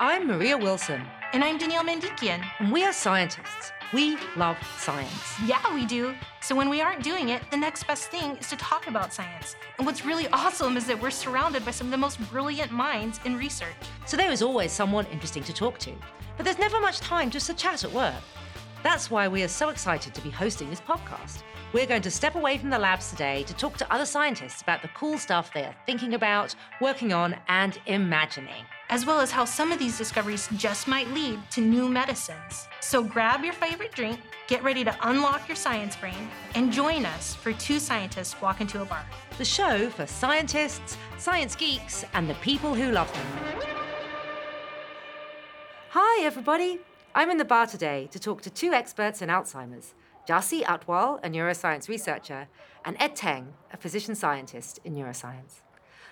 I'm Maria Wilson, And I'm Danielle Mandikian. and we are scientists. We love science. Yeah, we do. So when we aren't doing it, the next best thing is to talk about science. And what's really awesome is that we're surrounded by some of the most brilliant minds in research. So there is always someone interesting to talk to. But there's never much time just to chat at work. That's why we are so excited to be hosting this podcast. We're going to step away from the labs today to talk to other scientists about the cool stuff they are thinking about, working on, and imagining. As well as how some of these discoveries just might lead to new medicines. So grab your favorite drink, get ready to unlock your science brain, and join us for two scientists walk into a bar. The show for scientists, science geeks, and the people who love them. Hi, everybody. I'm in the bar today to talk to two experts in Alzheimer's Jasi Atwal, a neuroscience researcher, and Ed Teng, a physician scientist in neuroscience.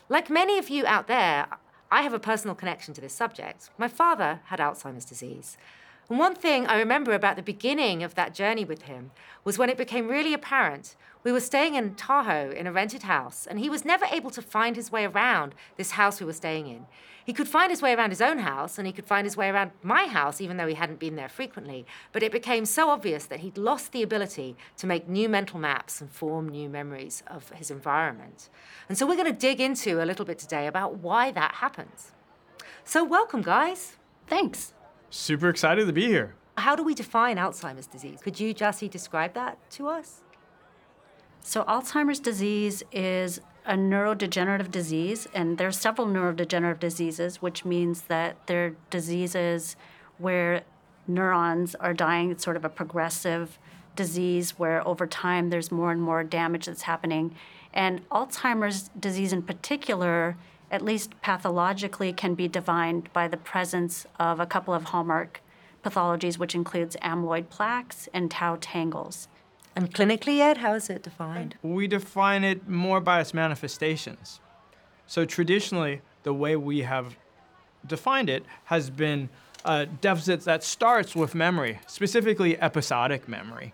Like many of you out there, I have a personal connection to this subject. My father had Alzheimer's disease. And one thing I remember about the beginning of that journey with him was when it became really apparent. We were staying in Tahoe in a rented house, and he was never able to find his way around this house we were staying in. He could find his way around his own house, and he could find his way around my house, even though he hadn't been there frequently. But it became so obvious that he'd lost the ability to make new mental maps and form new memories of his environment. And so we're going to dig into a little bit today about why that happens. So, welcome, guys. Thanks. Super excited to be here. How do we define Alzheimer's disease? Could you, Jassy, describe that to us? So, Alzheimer's disease is a neurodegenerative disease, and there are several neurodegenerative diseases, which means that they're diseases where neurons are dying. It's sort of a progressive disease where over time there's more and more damage that's happening. And Alzheimer's disease in particular, at least pathologically, can be defined by the presence of a couple of hallmark pathologies, which includes amyloid plaques and tau tangles. And clinically, Ed, how is it defined? We define it more by its manifestations. So traditionally, the way we have defined it has been uh, a deficit that starts with memory, specifically episodic memory.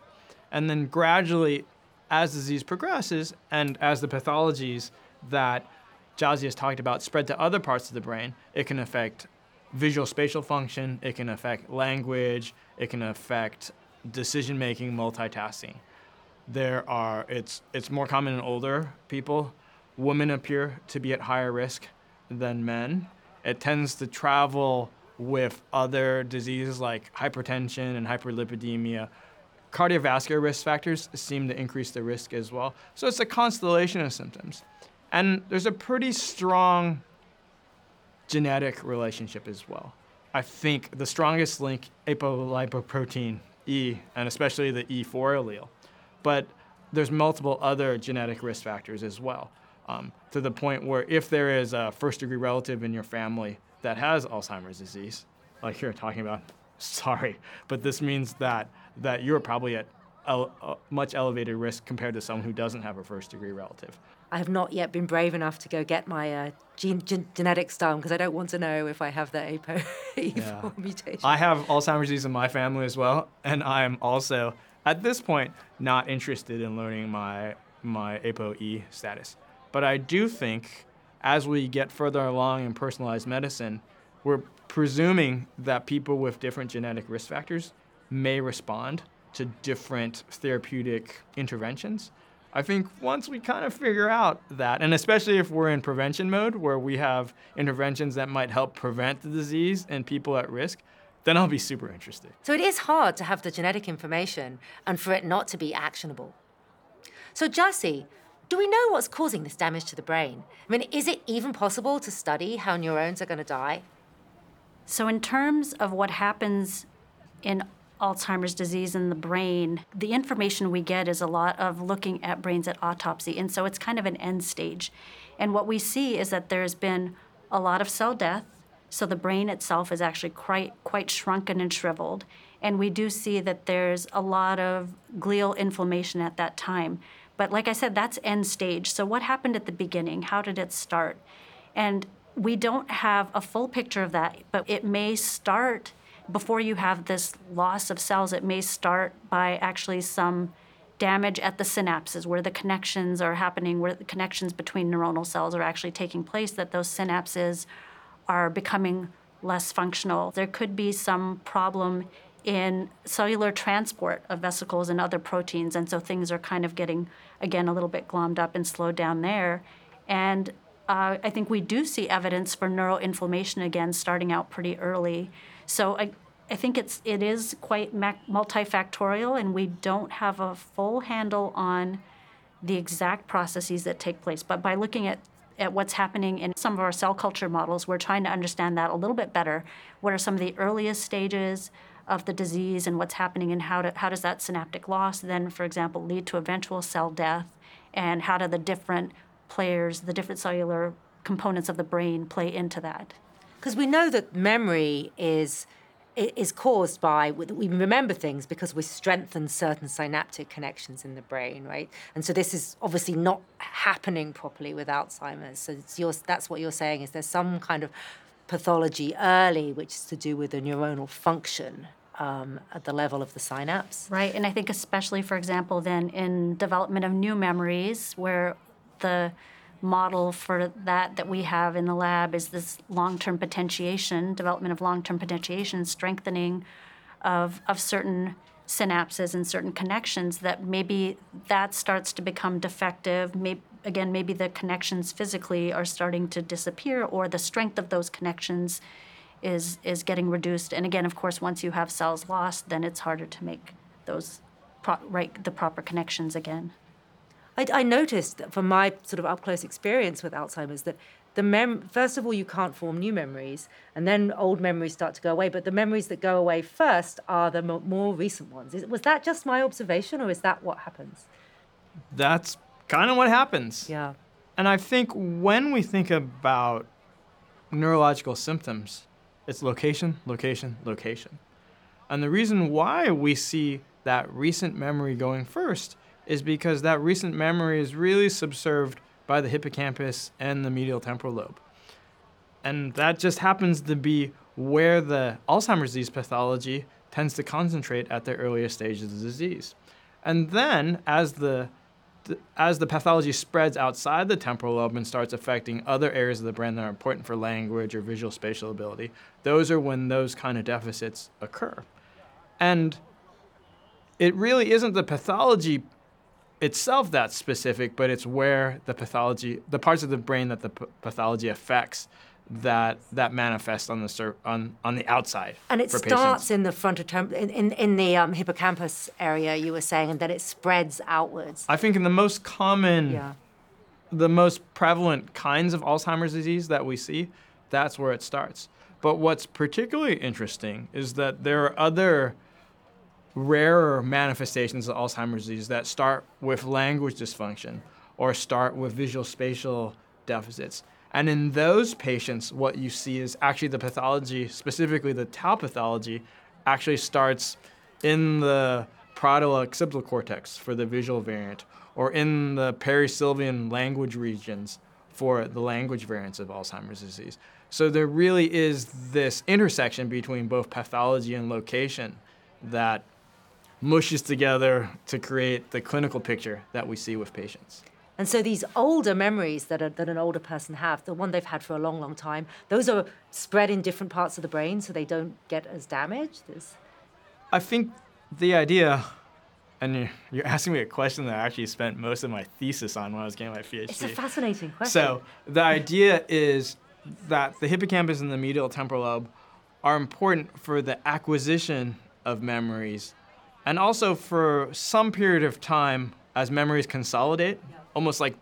And then gradually, as disease progresses and as the pathologies that Jazzy has talked about spread to other parts of the brain, it can affect visual spatial function, it can affect language, it can affect decision making, multitasking. There are it's it's more common in older people. Women appear to be at higher risk than men. It tends to travel with other diseases like hypertension and hyperlipidemia. Cardiovascular risk factors seem to increase the risk as well. So it's a constellation of symptoms. And there's a pretty strong genetic relationship as well. I think the strongest link apolipoprotein E and especially the E4 allele. But there's multiple other genetic risk factors as well. Um, to the point where if there is a first degree relative in your family that has Alzheimer's disease, like you're talking about, sorry, but this means that that you're probably at ele- uh, much elevated risk compared to someone who doesn't have a first degree relative. I have not yet been brave enough to go get my uh, gene, gen- genetics done because I don't want to know if I have the APOE4 Yeah. mutation. I have Alzheimer's disease in my family as well, and I am also at this point not interested in learning my my ApoE status. But I do think as we get further along in personalized medicine, we're presuming that people with different genetic risk factors may respond to different therapeutic interventions. I think once we kind of figure out that, and especially if we're in prevention mode where we have interventions that might help prevent the disease in people at risk, then I'll be super interested. So it is hard to have the genetic information and for it not to be actionable. So, Jassy, do we know what's causing this damage to the brain? I mean, is it even possible to study how neurons are going to die? So, in terms of what happens in Alzheimer's disease in the brain, the information we get is a lot of looking at brains at autopsy. And so it's kind of an end stage. And what we see is that there's been a lot of cell death. So the brain itself is actually quite, quite shrunken and shriveled. And we do see that there's a lot of glial inflammation at that time. But like I said, that's end stage. So what happened at the beginning? How did it start? And we don't have a full picture of that, but it may start before you have this loss of cells. It may start by actually some damage at the synapses where the connections are happening, where the connections between neuronal cells are actually taking place, that those synapses are becoming less functional. There could be some problem in cellular transport of vesicles and other proteins, and so things are kind of getting, again, a little bit glommed up and slowed down there. And uh, I think we do see evidence for neuroinflammation again starting out pretty early. So I, I think it's it is quite multifactorial, and we don't have a full handle on the exact processes that take place. But by looking at at what's happening in some of our cell culture models, we're trying to understand that a little bit better. What are some of the earliest stages of the disease, and what's happening, and how to, how does that synaptic loss then, for example, lead to eventual cell death, and how do the different players, the different cellular components of the brain, play into that? Because we know that memory is is caused by we remember things because we strengthen certain synaptic connections in the brain, right? And so this is obviously not happening properly with Alzheimer's. So your, that's what you're saying is there's some kind of pathology early, which is to do with the neuronal function um, at the level of the synapse. Right, and I think especially, for example, then in development of new memories, where the model for that that we have in the lab is this long-term potentiation, development of long-term potentiation, strengthening of, of certain synapses and certain connections that maybe that starts to become defective. Maybe, again, maybe the connections physically are starting to disappear or the strength of those connections is, is getting reduced. And again, of course, once you have cells lost, then it's harder to make those pro- right, the proper connections again. I, I noticed from my sort of up close experience with Alzheimer's that the mem- first of all you can't form new memories and then old memories start to go away but the memories that go away first are the mo- more recent ones. Is, was that just my observation or is that what happens? That's kind of what happens. Yeah. And i think when we think about neurological symptoms it's location location location. And the reason why we see that recent memory going first is because that recent memory is really subserved by the hippocampus and the medial temporal lobe. And that just happens to be where the Alzheimer's disease pathology tends to concentrate at the earliest stages of the disease. And then as the as the pathology spreads outside the temporal lobe and starts affecting other areas of the brain that are important for language or visual spatial ability, those are when those kind of deficits occur. And it really isn't the pathology itself that's specific, but it's where the pathology, the parts of the brain that the p- pathology affects, that that manifests on the sur- on on the outside. And it starts patients. in the frontal term, in, in, in the um, hippocampus area, you were saying, and then it spreads outwards. I think in the most common, yeah. the most prevalent kinds of Alzheimer's disease that we see, that's where it starts. But what's particularly interesting is that there are other rarer manifestations of Alzheimer's disease that start with language dysfunction or start with visual spatial deficits. And in those patients, what you see is actually the pathology, specifically the tau pathology, actually starts in the parietal occipital cortex for the visual variant or in the perisylvian language regions for the language variants of Alzheimer's disease. So there really is this intersection between both pathology and location that mushes together to create the clinical picture that we see with patients. And so these older memories that, a, that an older person have, the one they've had for a long, long time, those are spread in different parts of the brain so they don't get as damaged? There's... I think the idea, and you're, asking me a question that I actually spent most of my thesis on when I was getting my PhD. It's a fascinating question. So the idea is that the hippocampus and the medial temporal lobe are important for the acquisition of memories and also for some period of time as memories consolidate, yeah. almost like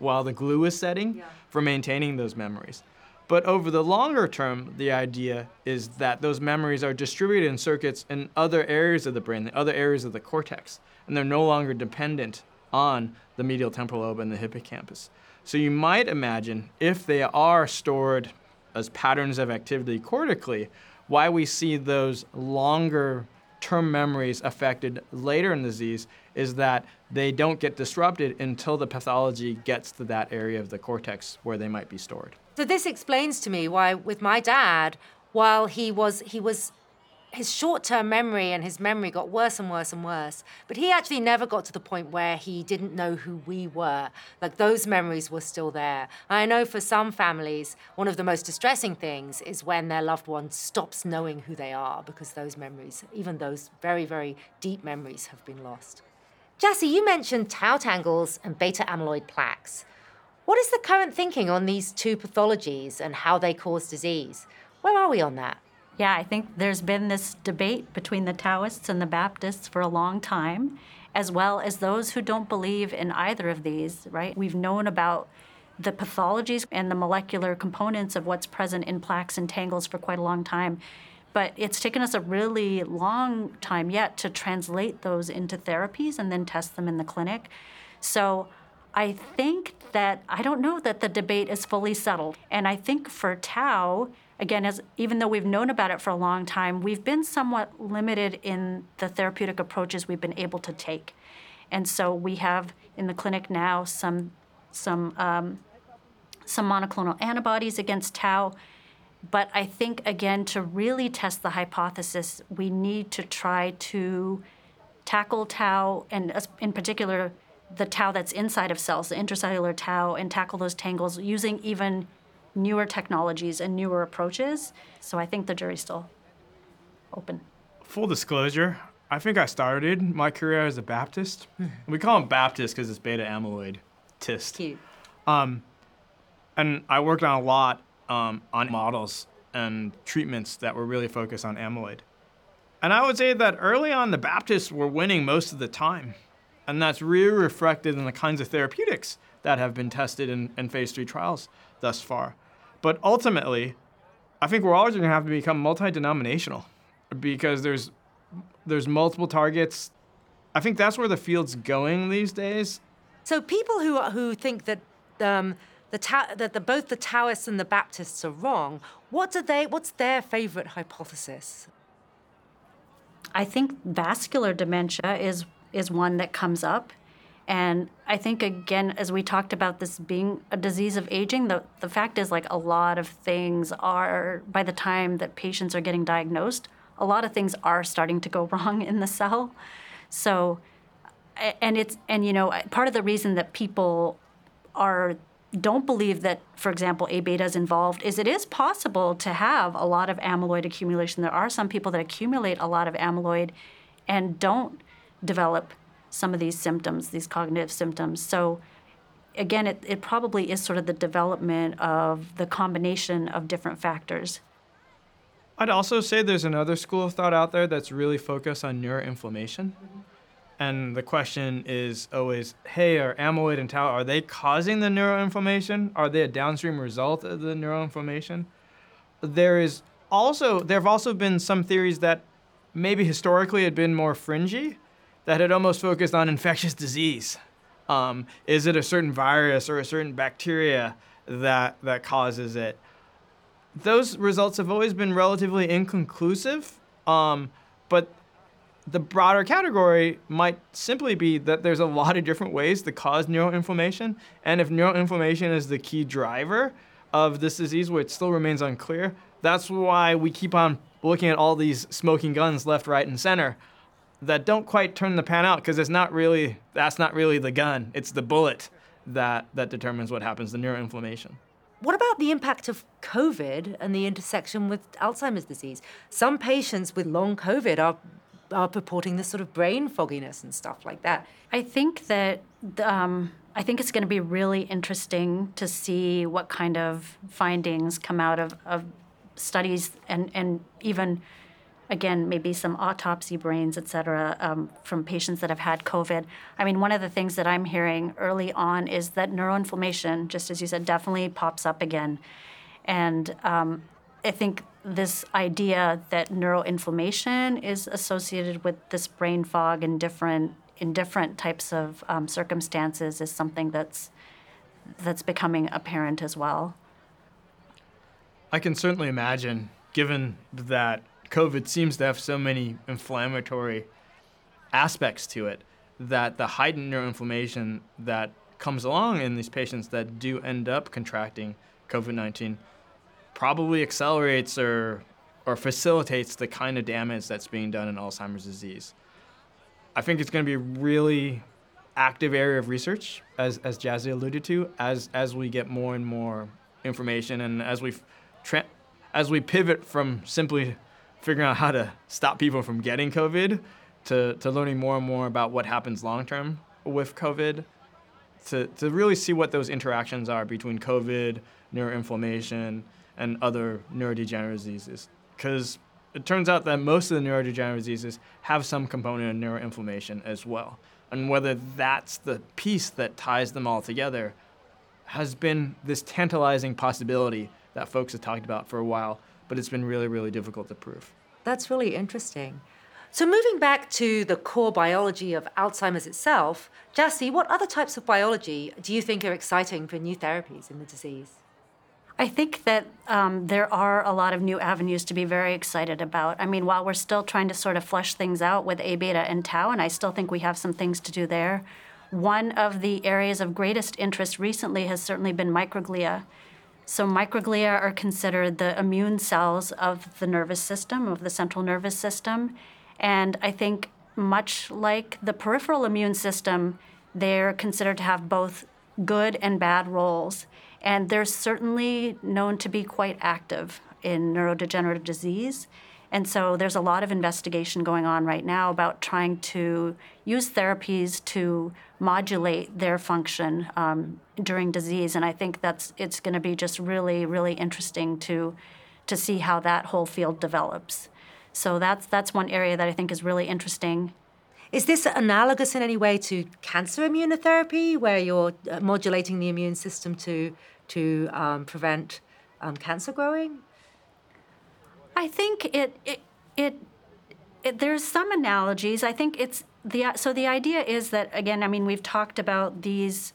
while the glue is setting yeah. for maintaining those memories. But over the longer term, the idea is that those memories are distributed in circuits in other areas of the brain, the other areas of the cortex, and they're no longer dependent on the medial temporal lobe and the hippocampus. So you might imagine if they are stored as patterns of activity cortically, why we see those longer term memories affected later in the disease is that they don't get disrupted until the pathology gets to that area of the cortex where they might be stored. So this explains to me why with my dad while he was he was his short term memory and his memory got worse and worse and worse. But he actually never got to the point where he didn't know who we were. Like those memories were still there. I know for some families, one of the most distressing things is when their loved one stops knowing who they are because those memories, even those very, very deep memories, have been lost. Jassy, you mentioned tau tangles and beta amyloid plaques. What is the current thinking on these two pathologies and how they cause disease? Where are we on that? Yeah, I think there's been this debate between the Taoists and the Baptists for a long time, as well as those who don't believe in either of these, right? We've known about the pathologies and the molecular components of what's present in plaques and tangles for quite a long time. But it's taken us a really long time yet to translate those into therapies and then test them in the clinic. So I think that I don't know that the debate is fully settled. And I think for tau, again, as even though we've known about it for a long time, we've been somewhat limited in the therapeutic approaches we've been able to take. And so we have in the clinic now some some um, some monoclonal antibodies against tau. But I think again to really test the hypothesis, we need to try to tackle tau and in particular the tau that's inside of cells, the intracellular tau, and tackle those tangles using even newer technologies and newer approaches. So I think the jury's still open. Full disclosure, I think I started my career as a Baptist. we call them Baptist because it's beta amyloid tist. Cute. Um, and I worked on a lot um, on models and treatments that were really focused on amyloid. And I would say that early on, the Baptists were winning most of the time. And that's really reflected in the kinds of therapeutics that have been tested in, in phase three trials thus far. But ultimately, I think we're always going to have to become multi-denominational because there's there's multiple targets. I think that's where the field's going these days. So people who who think that um, the ta- that the, both the Taoists and the Baptists are wrong, what do they? What's their favorite hypothesis? I think vascular dementia is is one that comes up. And I think, again, as we talked about this being a disease of aging, the, the fact is, like, a lot of things are, by the time that patients are getting diagnosed, a lot of things are starting to go wrong in the cell. So, and it's, and, you know, part of the reason that people are don't believe that, for example, A beta is involved is it is possible to have a lot of amyloid accumulation. There are some people that accumulate a lot of amyloid and don't develop some of these symptoms, these cognitive symptoms. So, again, it, it probably is sort of the development of the combination of different factors. I'd also say there's another school of thought out there that's really focused on neuroinflammation. Mm-hmm. And the question is always, hey, are amyloid and tau, are they causing the neuroinflammation? Are they a downstream result of the neuroinflammation? There is also, there have also been some theories that maybe historically had been more fringy, that had almost focused on infectious disease. Um, is it a certain virus or a certain bacteria that that causes it? Those results have always been relatively inconclusive, um, but the broader category might simply be that there's a lot of different ways to cause neuroinflammation, and if neuroinflammation is the key driver of this disease, which still remains unclear, that's why we keep on looking at all these smoking guns left, right, and center that don't quite turn the pan out because it's not really that's not really the gun. It's the bullet that that determines what happens, the neuroinflammation. What about the impact of COVID and the intersection with Alzheimer's disease? Some patients with long COVID are are purporting this sort of brain fogginess and stuff like that. I think that um, I think it's going to be really interesting to see what kind of findings come out of, of studies and and even again, maybe some autopsy brains, et cetera, um, from patients that have had COVID. I mean, one of the things that I'm hearing early on is that neuroinflammation, just as you said, definitely pops up again. And um, I think this idea that neuroinflammation is associated with this brain fog in different in different types of um, circumstances is something that's that's becoming apparent as well. I can certainly imagine, given that COVID seems to have so many inflammatory aspects to it that the heightened neuroinflammation that comes along in these patients that do end up contracting COVID 19 probably accelerates or or facilitates the kind of damage that's being done in Alzheimer's disease. I think it's going to be a really active area of research, as, as Jazzy alluded to, as, as we get more and more information and as we tra- as we pivot from simply figuring out how to stop people from getting COVID to, to learning more and more about what happens long term with COVID, to, to really see what those interactions are between COVID, neuroinflammation, and other neurodegenerative diseases. Because it turns out that most of the neurodegenerative diseases have some component of neuroinflammation as well. And whether that's the piece that ties them all together has been this tantalizing possibility that folks have talked about for a while, but it's been really, really difficult to prove. That's really interesting. So, moving back to the core biology of Alzheimer's itself, Jassy, what other types of biology do you think are exciting for new therapies in the disease? I think that um, there are a lot of new avenues to be very excited about. I mean, while we're still trying to sort of flesh things out with A beta and tau, and I still think we have some things to do there, one of the areas of greatest interest recently has certainly been microglia. So, microglia are considered the immune cells of the nervous system, of the central nervous system. And I think, much like the peripheral immune system, they're considered to have both good and bad roles. And they're certainly known to be quite active in neurodegenerative disease. And so there's a lot of investigation going on right now about trying to use therapies to modulate their function um, during disease. And I think that's it's going to be just really, really interesting to to see how that whole field develops. So that's that's one area that I think is really interesting. Is this analogous in any way to cancer immunotherapy, where you're uh, modulating the immune system to to um, prevent um, cancer growing? I think it, it it it there's some analogies. I think it's the so the idea is that again, I mean, we've talked about these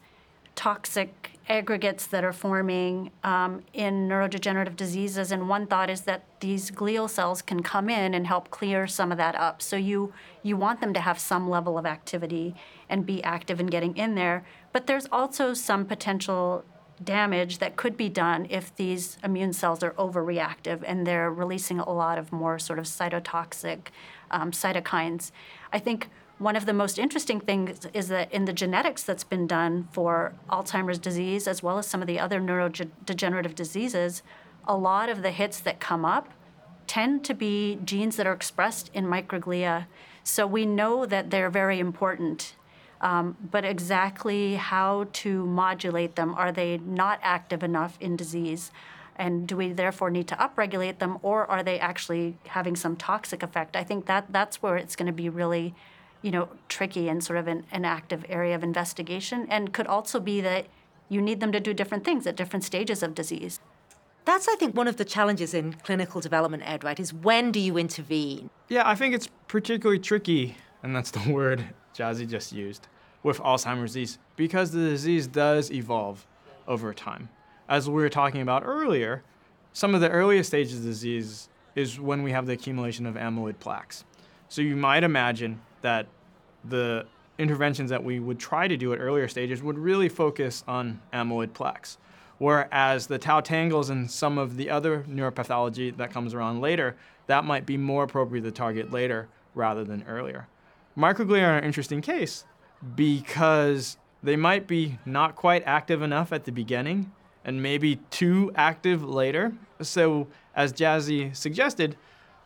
toxic aggregates that are forming um, in neurodegenerative diseases, and one thought is that these glial cells can come in and help clear some of that up. So you you want them to have some level of activity and be active in getting in there, but there's also some potential damage that could be done if these immune cells are overreactive and they're releasing a lot of more sort of cytotoxic um, cytokines. I think one of the most interesting things is that in the genetics that's been done for Alzheimer's disease, as well as some of the other neurodegenerative diseases, a lot of the hits that come up tend to be genes that are expressed in microglia. So we know that they're very important um, but exactly how to modulate them. Are they not active enough in disease? And do we therefore need to upregulate them, or are they actually having some toxic effect? I think that that's where it's going to be really, you know, tricky and sort of an, an active area of investigation. And could also be that you need them to do different things at different stages of disease. That's, I think, one of the challenges in clinical development, Ed, right? Is when do you intervene? Yeah, I think it's particularly tricky, and that's the word Jazzy just used, with Alzheimer's disease because the disease does evolve over time. As we were talking about earlier, some of the earliest stages of disease is when we have the accumulation of amyloid plaques. So you might imagine that the interventions that we would try to do at earlier stages would really focus on amyloid plaques. Whereas the tau tangles and some of the other neuropathology that comes around later, that might be more appropriate to target later rather than earlier. Microglia are an interesting case because they might be not quite active enough at the beginning and maybe too active later. So, as Jazzy suggested,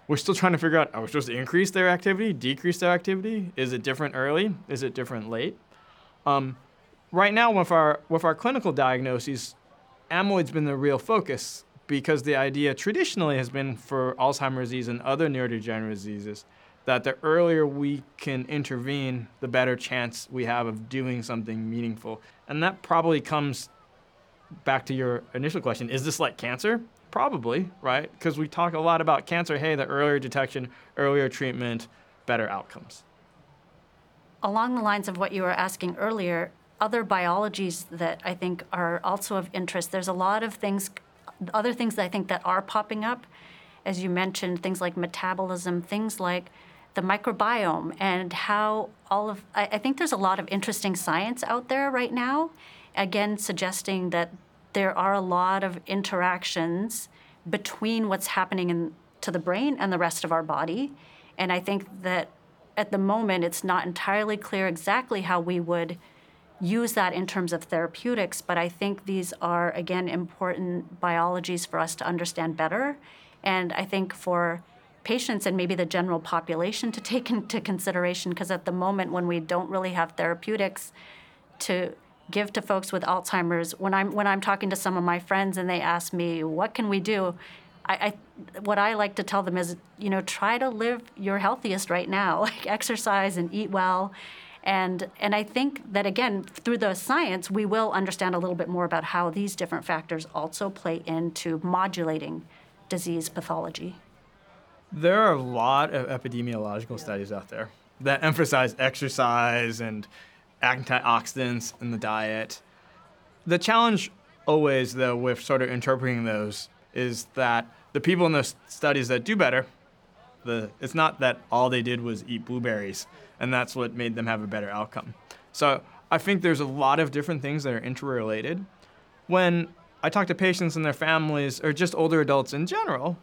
we're still trying to figure out are we supposed to increase their activity, decrease their activity? Is it different early? Is it different late? Um, right now, with our, with our clinical diagnoses, amyloid's been the real focus because the idea traditionally has been for Alzheimer's disease and other neurodegenerative diseases that the earlier we can intervene, the better chance we have of doing something meaningful. And that probably comes back to your initial question is this like cancer? Probably, right? Because we talk a lot about cancer. Hey, the earlier detection, earlier treatment, better outcomes. Along the lines of what you were asking earlier, other biologies that I think are also of interest, there's a lot of things, other things that I think that are popping up. As you mentioned, things like metabolism, things like the microbiome and how all of I, I, think there's a lot of interesting science out there right now again suggesting that there are a lot of interactions between what's happening in to the brain and the rest of our body. And I think that at the moment, it's not entirely clear exactly how we would use that in terms of therapeutics, but I think these are, again, important biologies for us to understand better. And I think for patients and maybe the general population to take into consideration, because at the moment, when we don't really have therapeutics to give to folks with Alzheimer's, when I'm when I'm talking to some of my friends and they ask me, "What can we do?" I, I, what I like to tell them is, you know, try to live your healthiest right now, like exercise and eat well. And, and I think that, again, through the science, we will understand a little bit more about how these different factors also play into modulating disease pathology. There are a lot of epidemiological studies out there that emphasize exercise and antioxidants in the diet. The challenge always, though, with sort of interpreting those is that the people in those studies that do better, the, it's not that all they did was eat blueberries and that's what made them have a better outcome. So I think there's a lot of different things that are interrelated. When I talk to patients and their families, or just older adults in general,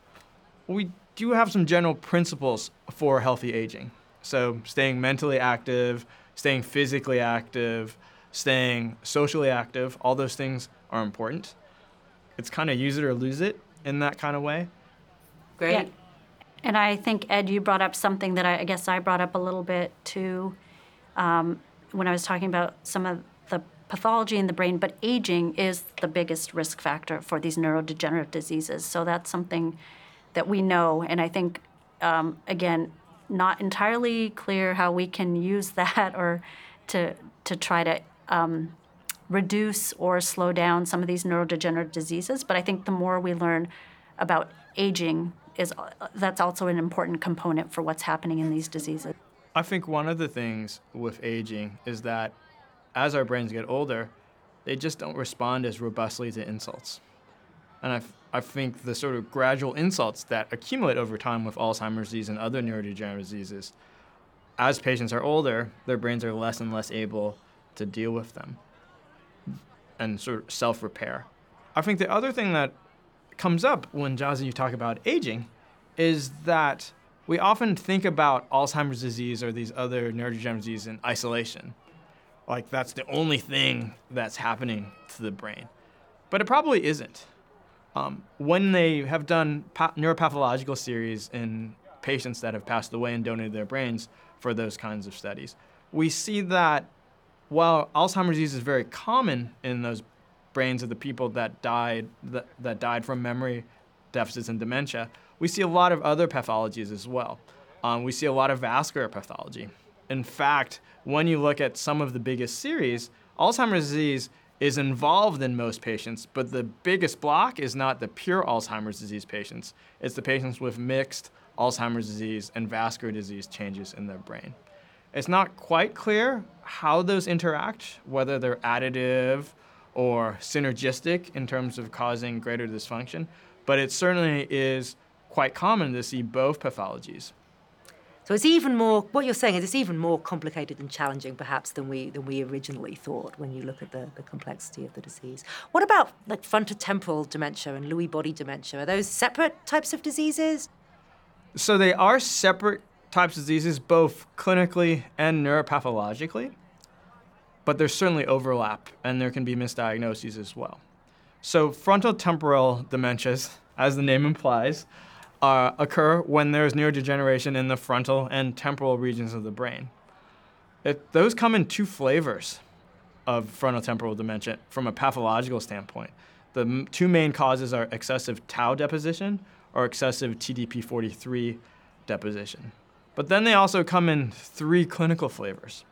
we do you have some general principles for healthy aging. So staying mentally active, staying physically active, staying socially active, all those things are important. It's kind of use it or lose it in that kind of way. Great. Yeah. And I think, Ed, you brought up something that I, I guess I brought up a little bit too um, when I was talking about some of the pathology in the brain, but aging is the biggest risk factor for these neurodegenerative diseases. So that's something that we know. And I think, um, again, not entirely clear how we can use that or to, to try to um, reduce or slow down some of these neurodegenerative diseases. But I think the more we learn about aging, is that's also an important component for what's happening in these diseases. I think one of the things with aging is that as our brains get older, they just don't respond as robustly to insults. And I, I think the sort of gradual insults that accumulate over time with Alzheimer's disease and other neurodegenerative diseases, as patients are older, their brains are less and less able to deal with them and sort of self repair. I think the other thing that comes up when Jazi you talk about aging is that we often think about Alzheimer's disease or these other neurodegenerative diseases in isolation. Like that's the only thing that's happening to the brain. But it probably isn't. Um, when they have done pa- neuropathological series in patients that have passed away and donated their brains for those kinds of studies, we see that while Alzheimer's disease is very common in those brains of the people that died that, that died from memory deficits and dementia, we see a lot of other pathologies as well. Um, we see a lot of vascular pathology. In fact, when you look at some of the biggest series, Alzheimer's disease is involved in most patients, but the biggest block is not the pure Alzheimer's disease patients. It's the patients with mixed Alzheimer's disease and vascular disease changes in their brain. It's not quite clear how those interact, whether they're additive or synergistic in terms of causing greater dysfunction, but it certainly is quite common to see both pathologies. So it's even more. What you're saying is it's even more complicated and challenging, perhaps, than we than we originally thought when you look at the, the complexity of the disease. What about like frontotemporal dementia and Lewy body dementia? Are those separate types of diseases? So they are separate types of diseases, both clinically and neuropathologically, but there's certainly overlap, and there can be misdiagnoses as well. So frontotemporal dementias, as the name implies, uh, occur when there's neurodegeneration in the frontal and temporal regions of the brain. It, those come in two flavors of frontotemporal dementia from a pathological standpoint. The two main causes are excessive tau deposition or excessive TDP43 deposition. But then they also come in three clinical flavors.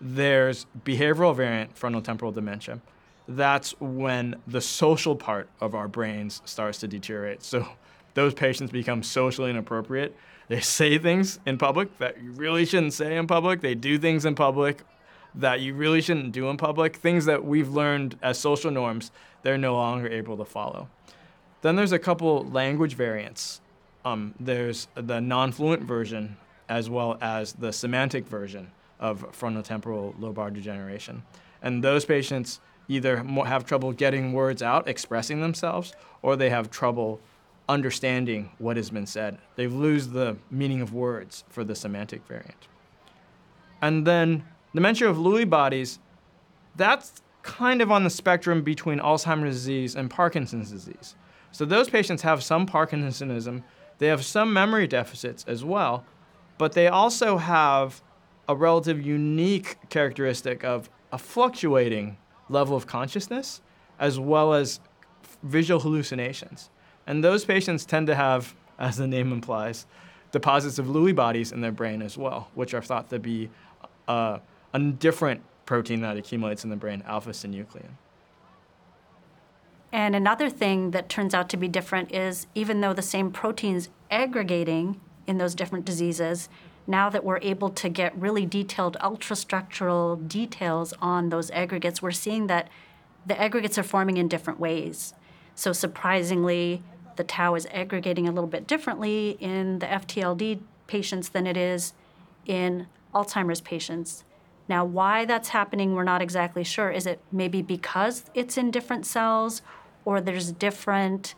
There's behavioral variant frontotemporal dementia. That's when the social part of our brains starts to deteriorate. So those patients become socially inappropriate. They say things in public that you really shouldn't say in public. They do things in public that you really shouldn't do in public. Things that we've learned as social norms, they're no longer able to follow. Then there's a couple language variants. Um, there's the non fluent version as well as the semantic version of frontotemporal lobar degeneration. And those patients either have trouble getting words out, expressing themselves, or they have trouble understanding what has been said. They lose the meaning of words for the semantic variant. And then dementia of Lewy bodies, that's kind of on the spectrum between Alzheimer's disease and Parkinson's disease. So those patients have some Parkinsonism, they have some memory deficits as well, but they also have a relative unique characteristic of a fluctuating level of consciousness as well as visual hallucinations. And those patients tend to have, as the name implies, deposits of Lewy bodies in their brain as well, which are thought to be uh, a different protein that accumulates in the brain, alpha synuclein. And another thing that turns out to be different is even though the same protein's aggregating in those different diseases, now that we're able to get really detailed ultrastructural details on those aggregates, we're seeing that the aggregates are forming in different ways. So surprisingly, the tau is aggregating a little bit differently in the FTLD patients than it is in Alzheimer's patients. Now, why that's happening, we're not exactly sure. Is it maybe because it's in different cells, or there's different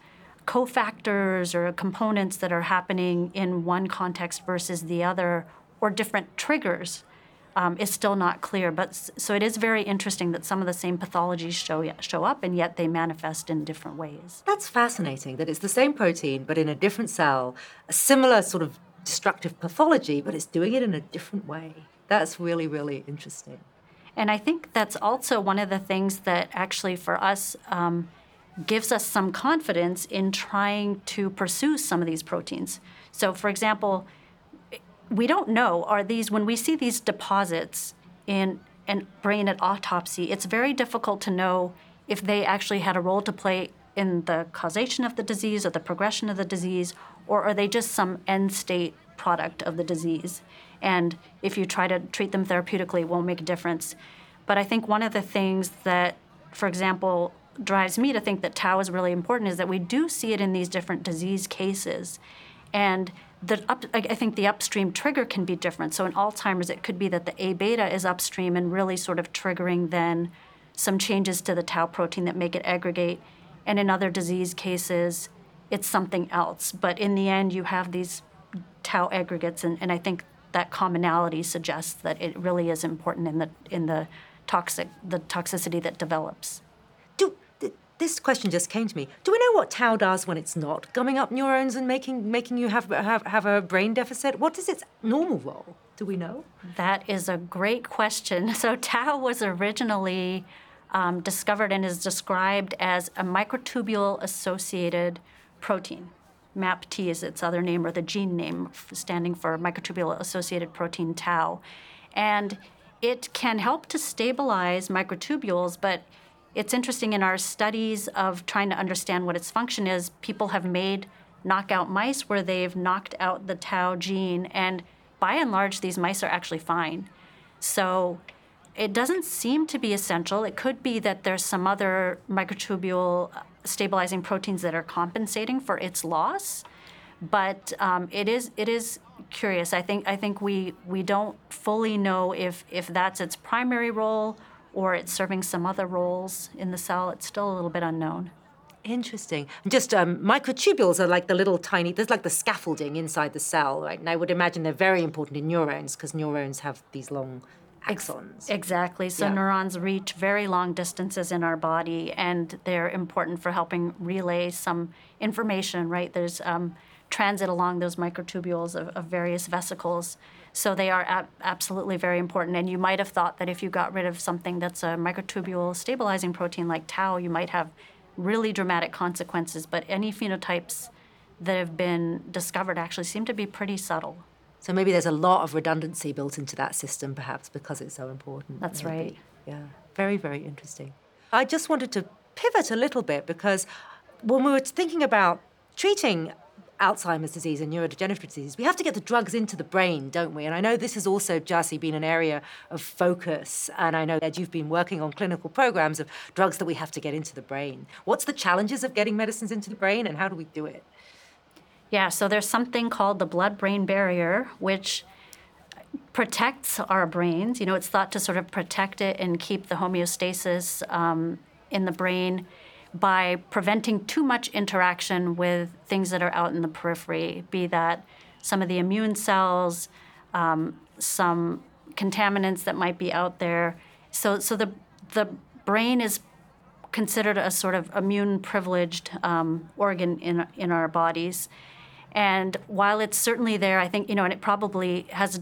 cofactors or components that are happening in one context versus the other, or different triggers? Um, is still not clear, but so it is very interesting that some of the same pathologies show show up, and yet they manifest in different ways. That's fascinating. That it's the same protein, but in a different cell, a similar sort of destructive pathology, but it's doing it in a different way. That's really, really interesting. And I think that's also one of the things that actually for us um, gives us some confidence in trying to pursue some of these proteins. So, for example, we don't know are these when we see these deposits in an brain at autopsy, it's very difficult to know if they actually had a role to play in the causation of the disease or the progression of the disease, or are they just some end state product of the disease? And if you try to treat them therapeutically, it won't make a difference. But I think one of the things that, for example, drives me to think that tau is really important is that we do see it in these different disease cases. And the up, I think the upstream trigger can be different. So in Alzheimer's, it could be that the A beta is upstream and really sort of triggering then some changes to the tau protein that make it aggregate. And in other disease cases, it's something else. But in the end, you have these tau aggregates, and, and I think that commonality suggests that it really is important in the in the toxic the toxicity that develops. This question just came to me. Do we know what tau does when it's not gumming up neurons and making making you have have, have a brain deficit? What is its normal role? Do we know? That is a great question. So tau was originally um, discovered and is described as a microtubule associated protein. MAPT is its other name, or the gene name standing for microtubule associated protein tau. And it can help to stabilize microtubules, but it's interesting in our studies of trying to understand what its function is, people have made knockout mice where they've knocked out the tau gene, and by and large, these mice are actually fine. So it doesn't seem to be essential. It could be that there's some other microtubule stabilizing proteins that are compensating for its loss. But um, it is it is curious. I think I think we we don't fully know if if that's its primary role or it's serving some other roles in the cell. It's still a little bit unknown. Interesting. Just um, microtubules are like the little tiny, there's like the scaffolding inside the cell, right? And I would imagine they're very important in neurons because neurons have these long axons. Exactly. So yeah. neurons reach very long distances in our body, and they're important for helping relay some information. Right? There's um, transit along those microtubules of, of various vesicles. So they are ab- absolutely very important. And you might have thought that if you got rid of something that's a microtubule stabilizing protein like tau, you might have really dramatic consequences. But any phenotypes that have been discovered actually seem to be pretty subtle. So maybe there's a lot of redundancy built into that system, perhaps because it's so important. That's maybe. right. Yeah, very, very interesting. I just wanted to pivot a little bit because when we were thinking about treating Alzheimer's disease and neurodegenerative disease, we have to get the drugs into the brain, don't we? And I know this has also, Jassy, been an area of focus. And I know that you've been working on clinical programs of drugs that we have to get into the brain. What's the challenges of getting medicines into the brain and how do we do it? Yeah, so there's something called the blood brain barrier, which protects our brains. You know, it's thought to sort of protect it and keep the homeostasis um, in the brain. By preventing too much interaction with things that are out in the periphery, be that some of the immune cells, um, some contaminants that might be out there. So, so the, the brain is considered a sort of immune privileged um, organ in, in our bodies. And while it's certainly there, I think, you know, and it probably has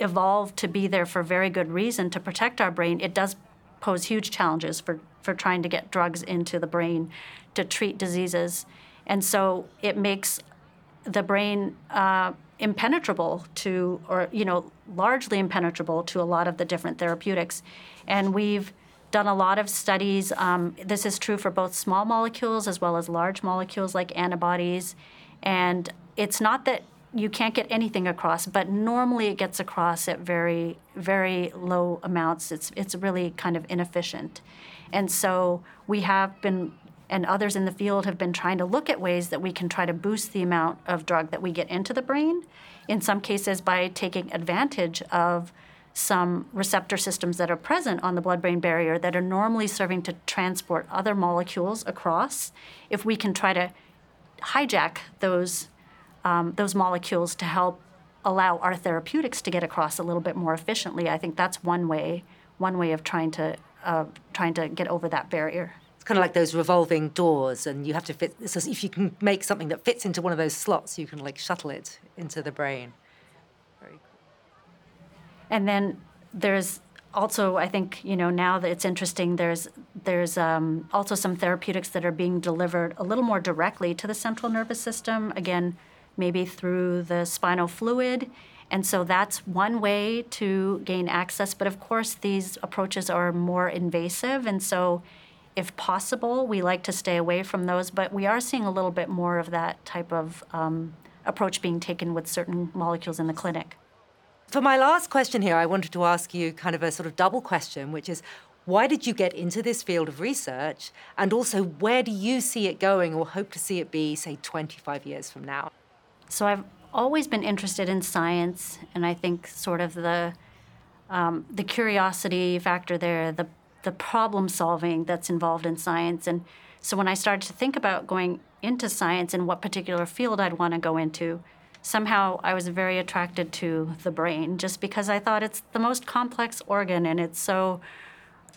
evolved to be there for very good reason to protect our brain, it does pose huge challenges for, for trying to get drugs into the brain to treat diseases. And so it makes the brain uh, impenetrable to, or, you know, largely impenetrable to a lot of the different therapeutics. And we've done a lot of studies. Um, this is true for both small molecules as well as large molecules like antibodies. And it's not that you can't get anything across, but normally it gets across at very, very low amounts. It's, it's really kind of inefficient. And so we have been, and others in the field have been trying to look at ways that we can try to boost the amount of drug that we get into the brain, in some cases by taking advantage of some receptor systems that are present on the blood brain barrier that are normally serving to transport other molecules across. If we can try to hijack those um, those molecules to help allow our therapeutics to get across a little bit more efficiently. I think that's one way one way of trying to uh, trying to get over that barrier. It's kind of like those revolving doors, and you have to fit. So if you can make something that fits into one of those slots, you can like shuttle it into the brain. Very cool. And then there's also, I think you know now that it's interesting. There's there's um, also some therapeutics that are being delivered a little more directly to the central nervous system. Again maybe through the spinal fluid. And so that's one way to gain access. But of course, these approaches are more invasive. And so, if possible, we like to stay away from those. But we are seeing a little bit more of that type of um, approach being taken with certain molecules in the clinic. For my last question here, I wanted to ask you kind of a sort of double question, which is why did you get into this field of research? And also, where do you see it going or hope to see it be, say, 25 years from now? So I've always been interested in science, and I think sort of the um, the curiosity factor there, the the problem solving that's involved in science, and so when I started to think about going into science and what particular field I'd want to go into, somehow I was very attracted to the brain, just because I thought it's the most complex organ and it's so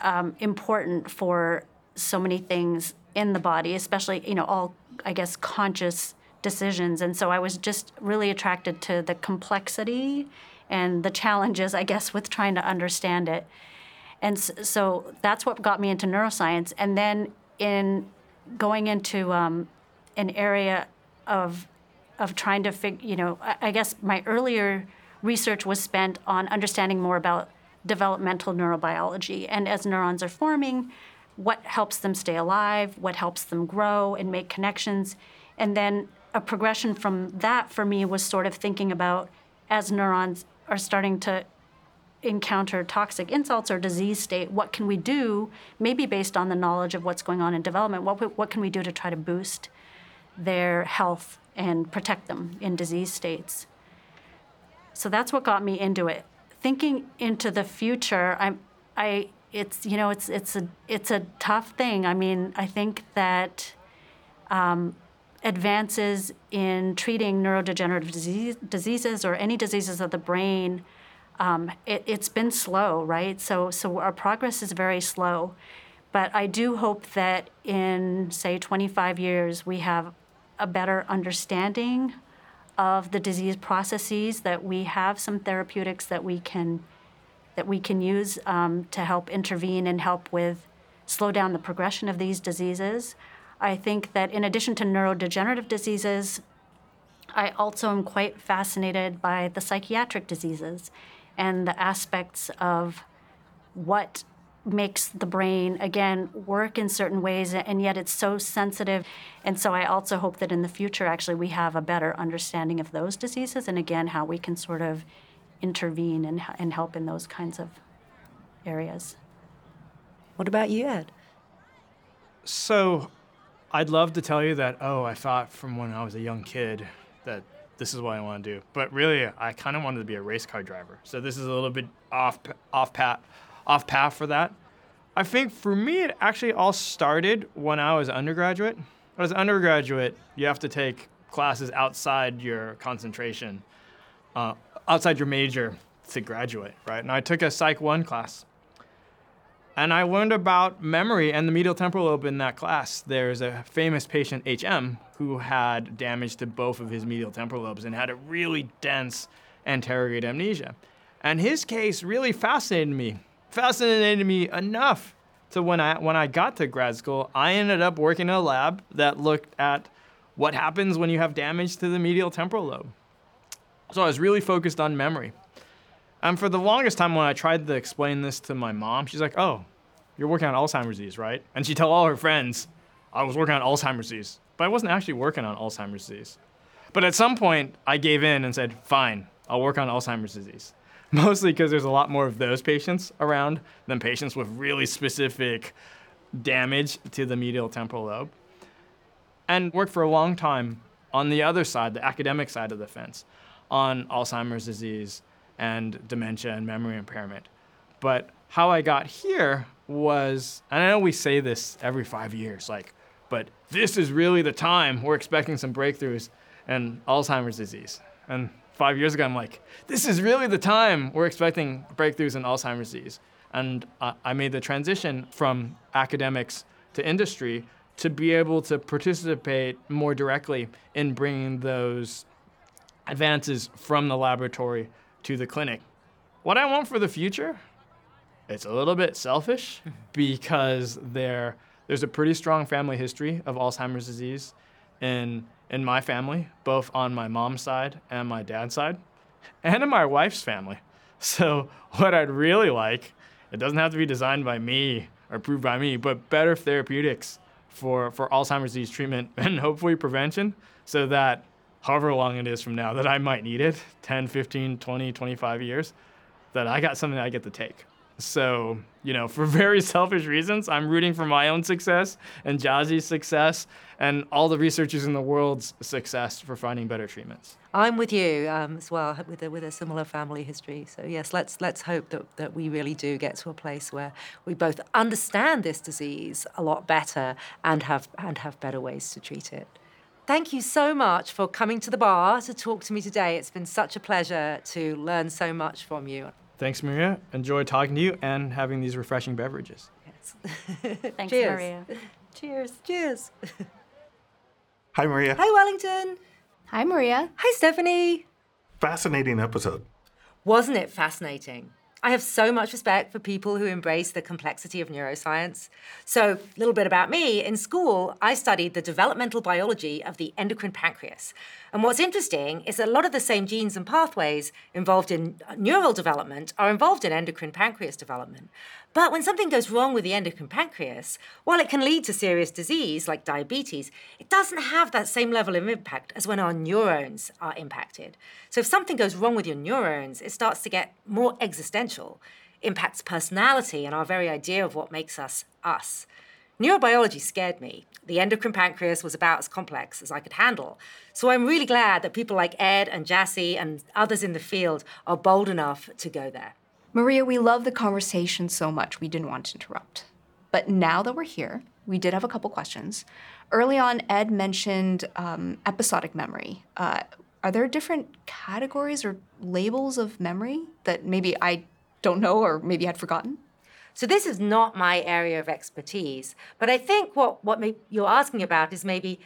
um, important for so many things in the body, especially you know all I guess conscious decisions. And so I was just really attracted to the complexity and the challenges, I guess, with trying to understand it. And so that's what got me into neuroscience. And then in going into um, an area of of trying to figure, you know, I, I guess my earlier research was spent on understanding more about developmental neurobiology. And as neurons are forming, what helps them stay alive, what helps them grow and make connections. And then a progression from that for me was sort of thinking about as neurons are starting to encounter toxic insults or disease state, what can we do, maybe based on the knowledge of what's going on in development, what, what can we do to try to boost their health and protect them in disease states? So that's what got me into it. Thinking into the future, I'm, I, it's, you know, it's, it's, a, it's a tough thing. I mean, I think that um, advances in treating neurodegenerative disease, diseases or any diseases of the brain, um, it, has been slow, right? So, so our progress is very slow. But I do hope that in, say, 25 years, we have a better understanding of the disease processes, that we have some therapeutics that we can that we can use um, to help intervene and help with slow down the progression of these diseases. I think that in addition to neurodegenerative diseases, I also am quite fascinated by the psychiatric diseases and the aspects of what makes the brain again work in certain ways and yet it's so sensitive. And so i also hope that in the future actually we have a better understanding of those diseases and again how we can sort of intervene and, and help in those kinds of areas. What about you ed? So I'd love to tell you that, oh, I thought from when I was a young kid that this is what I want to do. But really, I kind of wanted to be a race car driver. So this is a little bit off off path, off path for that. I think for me, it actually all started when I was undergraduate. As an undergraduate, you have to take classes outside your concentration, uh, outside your major to graduate, right? And I took a Psych 1 class. And I learned about memory and the medial temporal lobe in that class. There's a famous patient, HM, who had damage to both of his medial temporal lobes and had a really dense anterograde amnesia. And his case really fascinated me fascinated me enough to when I when I got to grad school, I ended up working in a lab that looked at what happens when you have damage to the medial temporal lobe. So I was really focused on memory. And for the longest time when I tried to explain this to my mom, she's like, "Oh, you're working on Alzheimer's disease, right?" And she'd tell all her friends, "I was working on Alzheimer's disease." But I wasn't actually working on Alzheimer's disease. But at some point, I gave in and said, "Fine, I'll work on Alzheimer's disease." mostly because there's a lot more of those patients around than patients with really specific damage to the medial temporal lobe. And worked for a long time on the other side, the academic side of the fence, on Alzheimer's disease and dementia and memory impairment. But how I got here was, and I know we say this every five years, like, but this is really the time we're expecting some breakthroughs in Alzheimer's disease. And five years ago, I'm like, this is really the time we're expecting breakthroughs in Alzheimer's disease. And uh, I made the transition from academics to industry to be able to participate more directly in bringing those advances from the laboratory to the clinic. What I want for the future, it's a little bit selfish because there, there's a pretty strong family history of Alzheimer's disease in in my family, both on my mom's side and my dad's side, and in my wife's family. So, what I'd really like, it doesn't have to be designed by me or approved by me, but better therapeutics for, for Alzheimer's disease treatment and hopefully prevention so that however long it is from now that I might need it 10, 15, 20, 25 years that I got something I get to take. So, you know, for very selfish reasons, I'm rooting for my own success and Jassie's success and all the researchers in the world's success for finding better treatments. I'm with you um, as well, with a, with a similar family history. So yes, let's let's hope that, that we really do get to a place where we both understand this disease a lot better and have and have better ways to treat it. Thank you so much for coming to the bar to talk to me today. It's been such a pleasure to learn so much from you. Thanks, Maria. Enjoy talking to you and having these refreshing beverages. Yes. Thanks, Cheers. Maria. Cheers. Cheers. Hi, Maria. Hi, Wellington. Hi, Maria. Hi, Stephanie. Fascinating episode. Wasn't it fascinating? I have so much respect for people who embrace the complexity of neuroscience. So, a little bit about me. In school, I studied the developmental biology of the endocrine pancreas. And what's interesting is that a lot of the same genes and pathways involved in neural development are involved in endocrine pancreas development. But when something goes wrong with the endocrine pancreas, while it can lead to serious disease like diabetes, it doesn't have that same level of impact as when our neurons are impacted. So if something goes wrong with your neurons, it starts to get more existential, impacts personality and our very idea of what makes us us. Neurobiology scared me. The endocrine pancreas was about as complex as I could handle. So I'm really glad that people like Ed and Jassie and others in the field are bold enough to go there. Maria, we love the conversation so much, we didn't want to interrupt. But now that we're here, we did have a couple questions. Early on, Ed mentioned um, episodic memory. Uh, are there different categories or labels of memory that maybe I don't know or maybe had forgotten? So this is not my area of expertise, but I think what what may, you're asking about is maybe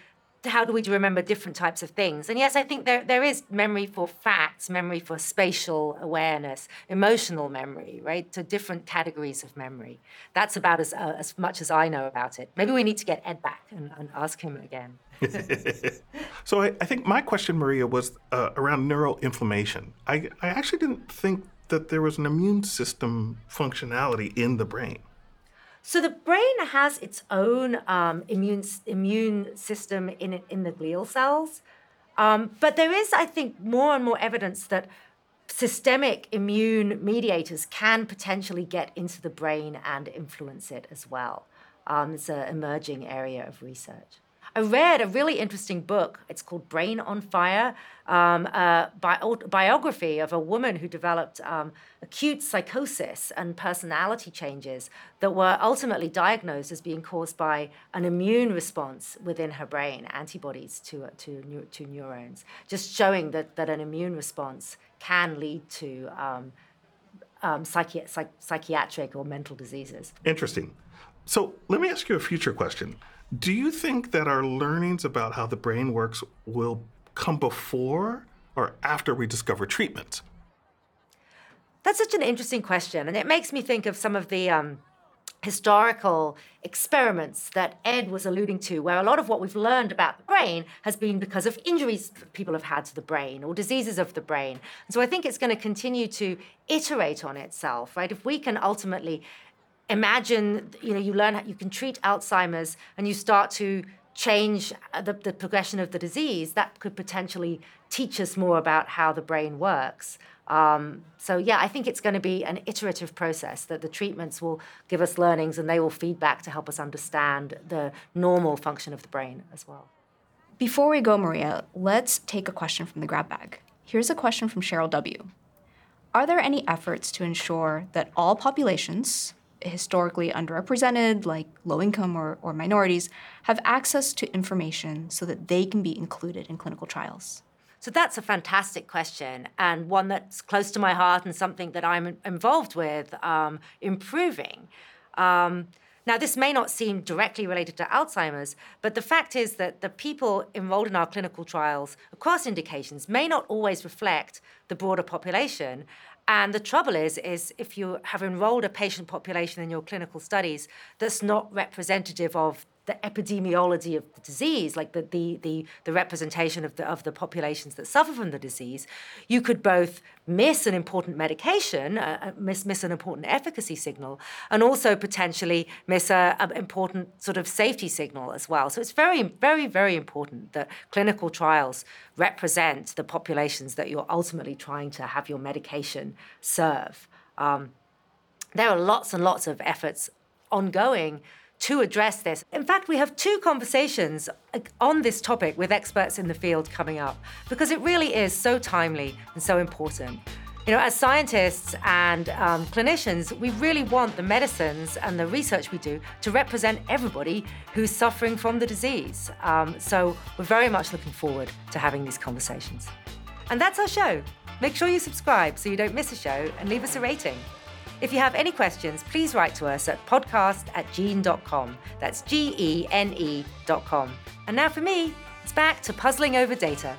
how do we remember different types of things? And yes, I think there, there is memory for facts, memory for spatial awareness, emotional memory, right? So different categories of memory. That's about as, uh, as much as I know about it. Maybe we need to get Ed back and, and ask him again. so I, I, think my question, Maria, was uh, around neural inflammation. I, I actually didn't think that there was an immune system functionality in the brain. So the brain has its own um, immune immune system in in the glial cells, um, but there is, I think, more and more evidence that systemic immune mediators can potentially get into the brain and influence it as well. Um, it's an emerging area of research. I read a really interesting book. It's called Brain on Fire, um, a bi- biography of a woman who developed um, acute psychosis and personality changes that were ultimately diagnosed as being caused by an immune response within her brain, antibodies to, to, to neurons, just showing that, that an immune response can lead to um, um, psychi- psych- psychiatric or mental diseases. Interesting. So let me ask you a future question. Do you think that our learnings about how the brain works will come before or after we discover treatments? That's such an interesting question, and it makes me think of some of the um, historical experiments that Ed was alluding to, where a lot of what we've learned about the brain has been because of injuries people have had to the brain or diseases of the brain. And so I think it's going to continue to iterate on itself, right? If we can ultimately imagine, you know, you learn, how you can treat Alzheimer's and you start to change the, the progression of the disease, that could potentially teach us more about how the brain works. Um, so yeah, I think it's going to be an iterative process that the treatments will give us learnings and they will feed back to help us understand the normal function of the brain as well. Before we go, Maria, let's take a question from the grab bag. Here's a question from Cheryl W. Are there any efforts to ensure that all populations, historically underrepresented, like low income or, or minorities, have access to information so that they can be included in clinical trials? So that's a fantastic question and one that's close to my heart and something that I'm involved with um, improving. Um, now, this may not seem directly related to Alzheimer's, but the fact is that the people enrolled in our clinical trials across indications may not always reflect the broader population. And the trouble is, is if you have enrolled a patient population in your clinical studies that's not representative of the epidemiology of the disease, like the, the, the, the, representation of the, of the populations that suffer from the disease, you could both miss an important medication, uh, uh miss, miss an important efficacy signal, and also potentially miss an important sort of safety signal as well. So it's very, very, very important that clinical trials represent the populations that you're ultimately trying to have your medication serve. Um, there are lots and lots of efforts ongoing to address this. In fact, we have two conversations on this topic with experts in the field coming up because it really is so timely and so important. You know, as scientists and um, clinicians, we really want the medicines and the research we do to represent everybody who's suffering from the disease. Um, so we're very much looking forward to having these conversations. And that's our show. Make sure you subscribe so you don't miss a show and leave us a rating. If you have any questions, please write to us at podcast at gene.com. That's G E N E.com. And now for me, it's back to puzzling over data.